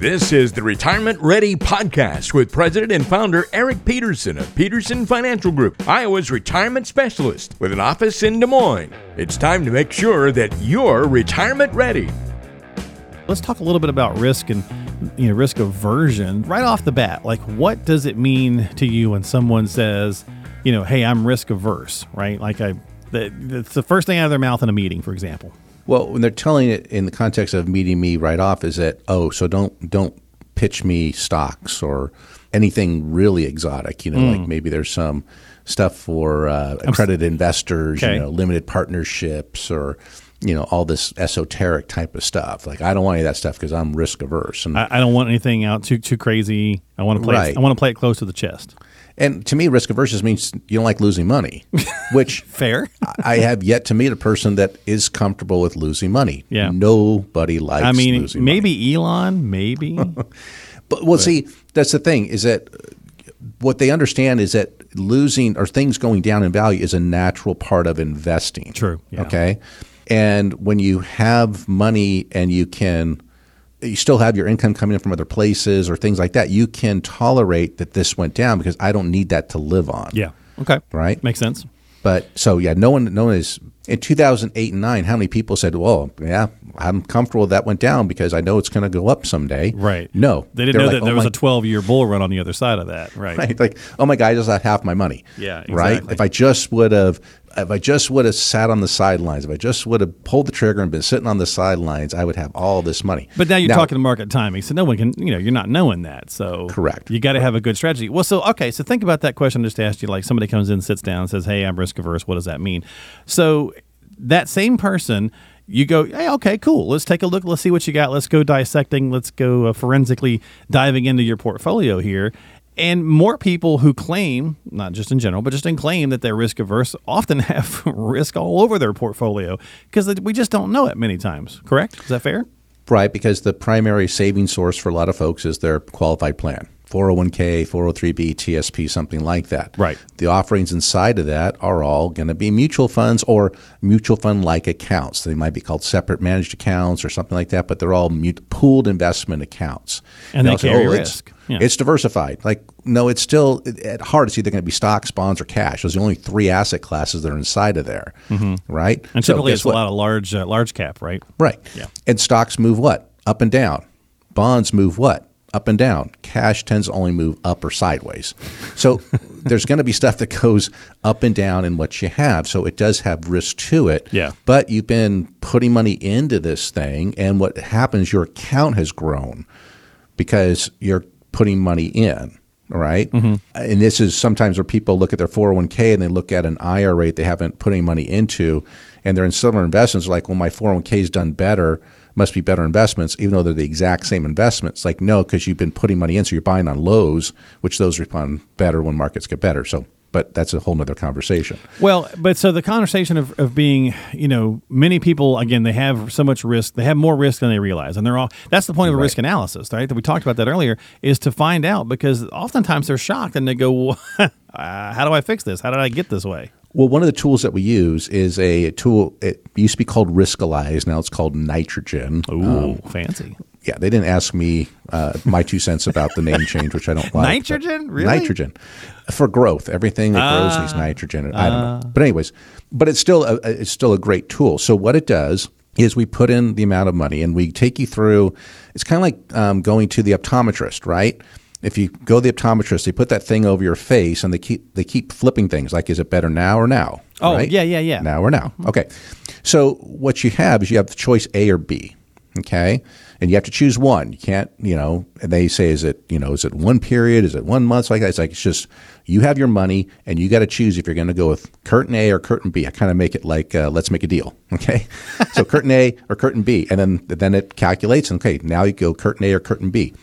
This is the Retirement Ready Podcast with President and founder Eric Peterson of Peterson Financial Group, Iowa's retirement specialist with an office in Des Moines. It's time to make sure that you're retirement ready. Let's talk a little bit about risk and you know risk aversion right off the bat. Like, what does it mean to you when someone says, you know, hey, I'm risk averse, right? Like, I, it's the first thing out of their mouth in a meeting, for example. Well, when they're telling it in the context of meeting me right off, is that oh, so don't don't pitch me stocks or anything really exotic. You know, mm. like maybe there's some stuff for uh, accredited investors, okay. you know, limited partnerships or you know all this esoteric type of stuff. Like I don't want any of that stuff because I'm risk averse. And I, I, don't want anything out too too crazy. I want to play. Right. It, I want to play it close to the chest. And to me, risk averse means you don't like losing money, which fair. I have yet to meet a person that is comfortable with losing money. Yeah, nobody likes. I mean, maybe money. Elon, maybe. but well, but. see, that's the thing is that uh, what they understand is that losing or things going down in value is a natural part of investing. True. Yeah. Okay. And when you have money and you can you still have your income coming in from other places or things like that, you can tolerate that this went down because I don't need that to live on. Yeah. Okay. Right. Makes sense. But so yeah, no one, no one is in 2008 and nine. How many people said, "Well, yeah, I'm comfortable that went down because I know it's going to go up someday." Right. No, they didn't know like, that there oh was a 12 year bull run on the other side of that. Right. Right. Like, oh my God, I just got half my money. Yeah. Exactly. Right. If I just would have if I just would have sat on the sidelines, if I just would have pulled the trigger and been sitting on the sidelines, I would have all this money. But now you're now, talking market timing, so no one can, you know, you're not knowing that. So correct. You got to have a good strategy. Well, so okay, so think about that question I just asked you. Like somebody comes in, sits down, says, "Hey, I'm risk averse. What does that mean?" So that same person you go, hey, okay, cool. Let's take a look. Let's see what you got. Let's go dissecting. Let's go uh, forensically diving into your portfolio here. And more people who claim, not just in general, but just in claim that they're risk averse often have risk all over their portfolio because we just don't know it many times. Correct? Is that fair? Right, because the primary saving source for a lot of folks is their qualified plan. 401k, 403b, TSP, something like that. Right. The offerings inside of that are all going to be mutual funds or mutual fund like accounts. They might be called separate managed accounts or something like that, but they're all pooled investment accounts. And, and they carry oh, risk. It's, yeah. it's diversified. Like, no, it's still at heart, it's either going to be stocks, bonds, or cash. Those are the only three asset classes that are inside of there. Mm-hmm. Right. And typically so it's what? a lot of large, uh, large cap, right? Right. Yeah. And stocks move what? Up and down. Bonds move what? up and down. Cash tends to only move up or sideways. So there's going to be stuff that goes up and down in what you have. So it does have risk to it. Yeah. But you've been putting money into this thing, and what happens, your account has grown because you're putting money in. Right. Mm-hmm. And this is sometimes where people look at their 401k and they look at an IRA they haven't put any money into, and they're in similar investments like, well, my 401k has done better must be better investments, even though they're the exact same investments. Like, no, because you've been putting money in, so you're buying on lows, which those respond better when markets get better. So, but that's a whole nother conversation. Well, but so the conversation of, of being, you know, many people, again, they have so much risk, they have more risk than they realize. And they're all, that's the point of a right. risk analysis, right? That we talked about that earlier, is to find out because oftentimes they're shocked and they go, uh, how do I fix this? How did I get this way? Well, one of the tools that we use is a tool. It used to be called Riskalyze. Now it's called Nitrogen. Ooh, um, fancy. Yeah, they didn't ask me uh, my two cents about the name change, which I don't like. Nitrogen, really? Nitrogen for growth. Everything that uh, grows needs ah. nitrogen. I don't know, ah. but anyways, but it's still a, it's still a great tool. So what it does is we put in the amount of money and we take you through. It's kind of like um, going to the optometrist, right? If you go to the optometrist, they put that thing over your face and they keep they keep flipping things like, is it better now or now? Oh, right? yeah, yeah, yeah. Now or now. Okay. So what you have is you have the choice A or B. Okay. And you have to choose one. You can't, you know, and they say, is it, you know, is it one period? Is it one month? So like that. It's like, it's just, you have your money and you got to choose if you're going to go with curtain A or curtain B. I kind of make it like, uh, let's make a deal. Okay. so curtain A or curtain B. And then, then it calculates. And okay, now you go curtain A or curtain B.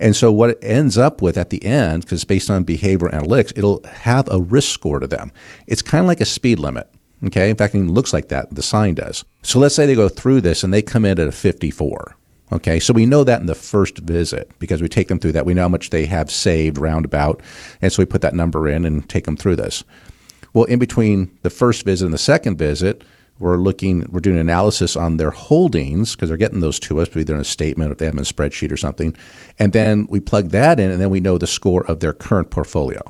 And so what it ends up with at the end, because based on behavior analytics, it'll have a risk score to them. It's kind of like a speed limit. Okay. In fact, it looks like that. The sign does. So let's say they go through this and they come in at a 54. Okay. So we know that in the first visit because we take them through that. We know how much they have saved roundabout. And so we put that number in and take them through this. Well, in between the first visit and the second visit, we're looking, we're doing analysis on their holdings because they're getting those to us, either in a statement or if they have them in a spreadsheet or something. And then we plug that in, and then we know the score of their current portfolio.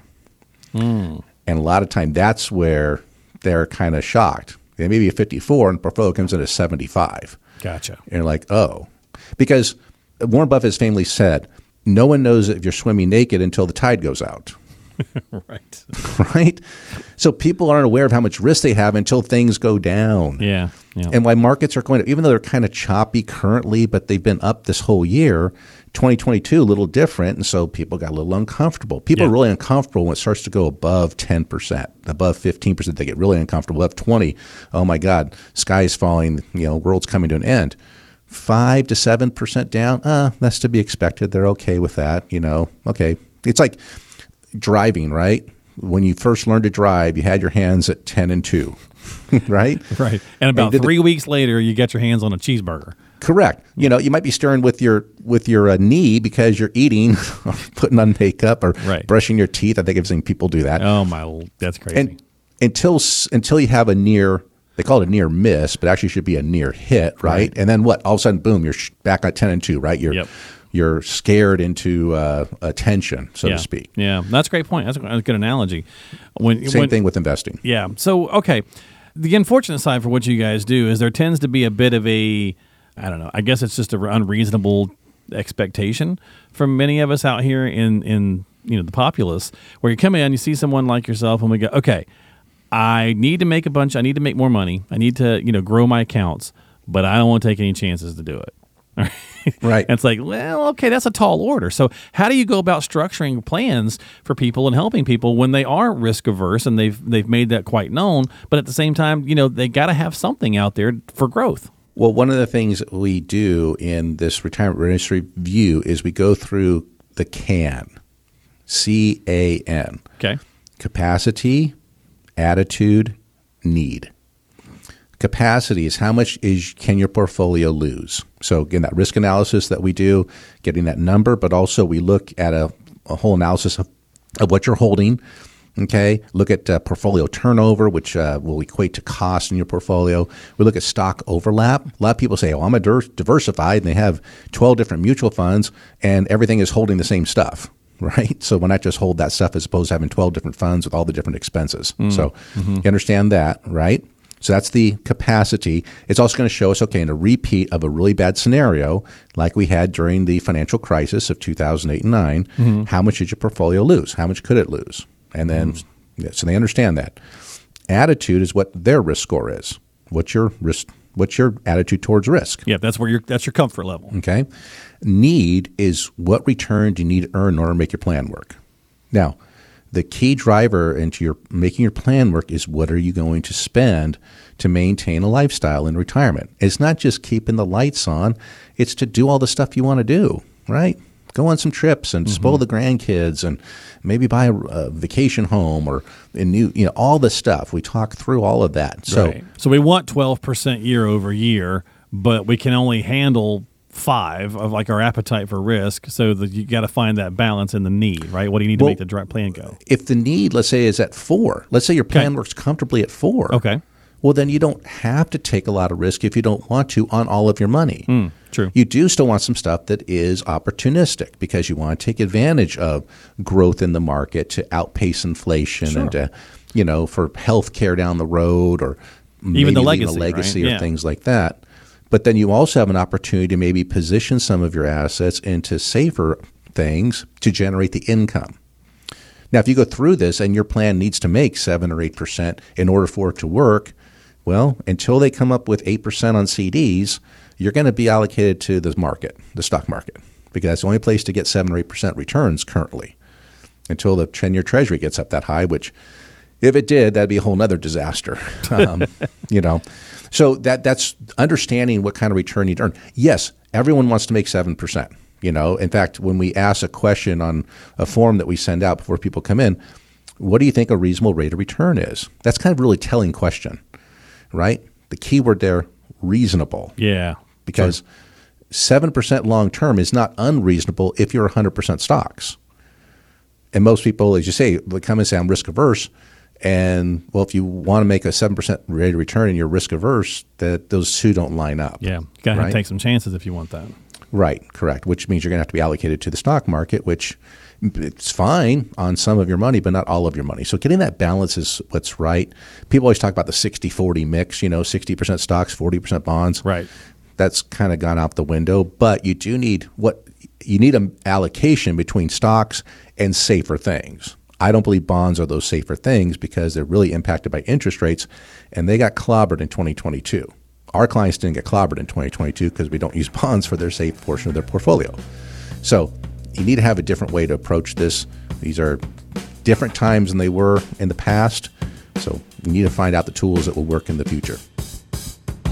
Hmm. And a lot of time, that's where they're kind of shocked. They may be a 54, and the portfolio comes in at 75. Gotcha. And you're like, oh. Because Warren Buffett's famously said, no one knows if you're swimming naked until the tide goes out. Right. right? So people aren't aware of how much risk they have until things go down. Yeah. Yeah. And why markets are going to, even though they're kind of choppy currently, but they've been up this whole year, 2022, a little different. And so people got a little uncomfortable. People Yeah. are really uncomfortable when it starts to go above 10%, above 15%. They get really uncomfortable. Above 20, oh my God, sky is falling, you know, world's coming to an end. Five to 7% down, uh, that's to be expected. They're okay with that, you know. Okay. It's like driving, right? When you first learned to drive, you had your hands at 10 and 2, right? right. And about the- three weeks later, you get your hands on a cheeseburger. Correct. You know, you might be stirring with your with your uh, knee because you're eating, or putting on makeup, or Right. brushing your teeth. I think I've seen people do that. Oh my, that's crazy. and until until you have a near, they call it a near miss, but actually should be a near hit, right? And then what? All of a sudden, boom, you're back at ten and two, right? You're Yep. You're scared into uh, attention, so yeah. to speak. Yeah, that's a great point. That's a, that's a good analogy. When Same when, thing with investing. Yeah. So okay, the unfortunate side for what you guys do is there tends to be a bit of a, I don't know. I guess it's just an unreasonable expectation from many of us out here in in you know the populace, where you come in, you see someone like yourself, and we go, okay, I need to make a bunch. I need to make more money. I need to you know grow my accounts, but I don't want to take any chances to do it. Right. And it's like, well, okay, that's a tall order. So, how do you go about structuring plans for people and helping people when they are risk averse and they've they've made that quite known, but at the same time, you know, they got to have something out there for growth. Well, one of the things that we do in this retirement readiness review is we go through the CAN, C A N. Okay. capacity, attitude, need. Capacity is how much is can your portfolio lose. So again, that risk analysis that we do, getting that number, but also we look at a, a whole analysis of, of what you're holding. Okay, look at uh, portfolio turnover, which uh, will equate to cost in your portfolio. We look at stock overlap. A lot of people say, "Oh, I'm a dir- diversified," and they have 12 different mutual funds, and everything is holding the same stuff right? So why not just hold that stuff as opposed to having 12 different funds with all the different expenses? So you understand that, right? So that's the capacity. It's also going to show us, okay, in a repeat of a really bad scenario, like we had during the financial crisis of 2008 and 9, mm-hmm. how much did your portfolio lose? How much could it lose? And then, mm-hmm. yeah, so they understand that. Attitude is what their risk score is. What's your risk? What's your attitude towards risk? Yeah, that's where your that's your comfort level. Okay. Need is what return do you need to earn in order to make your plan work? Now, the key driver into your making your plan work is what are you going to spend to maintain a lifestyle in retirement? It's not just keeping the lights on, it's to do all the stuff you want to do, right? Go on some trips and mm-hmm. spoil the grandkids and maybe buy a, a vacation home or a new, you know, all the stuff. We talk through all of that. So, Right. So we want twelve percent year over year, but we can only handle five of like our appetite for risk. So that you got to find that balance in the need, right? What do you need to make the dri- plan go? if the need, let's say, is at four, let's say your plan Okay. works comfortably at four. Okay. Well, then you don't have to take a lot of risk if you don't want to on all of your money. Hmm, true. You do still want some stuff that is opportunistic because you want to take advantage of growth in the market to outpace inflation and to, you know, for health care down the road or maybe the legacy, a legacy right? or Yeah. things like that. But then you also have an opportunity to maybe position some of your assets into safer things to generate the income. Now, if you go through this and your plan needs to make seven or eight percent in order for it to work, well, until they come up with eight percent on CDs, you're going to be allocated to the market, the stock market, because that's the only place to get 7 or 8% returns currently until the 10 year treasury gets up that high, which if it did, that'd be a whole other disaster. Um, you know, so that that's understanding what kind of return you'd earn. Yes, everyone wants to make 7%. You know, in fact, when we ask a question on a form that we send out before people come in, what do you think a reasonable rate of return is? That's kind of really telling question, right? The keyword there, reasonable. Yeah. Because seven percent long term is not unreasonable if you're 100% stocks. And most people, as you say, they come and say I'm risk averse. And well, if you want to make a seven percent rate of return and you're risk averse, that those two don't line up. Yeah, you got to right? take some chances if you want that. Right, correct. Which means you're going to have to be allocated to the stock market, which it's fine on some of your money, but not all of your money. So getting that balance is what's right. People always talk about the 60-40 mix, you know, 60% stocks, 40% bonds. Right. That's kind of gone out the window, but you do need what you need an allocation between stocks and safer things. I don't believe bonds are those safer things because they're really impacted by interest rates and they got clobbered in 2022. Our clients didn't get clobbered in 2022 because we don't use bonds for their safe portion of their portfolio. So you need to have a different way to approach this. These are different times than they were in the past. So you need to find out the tools that will work in the future.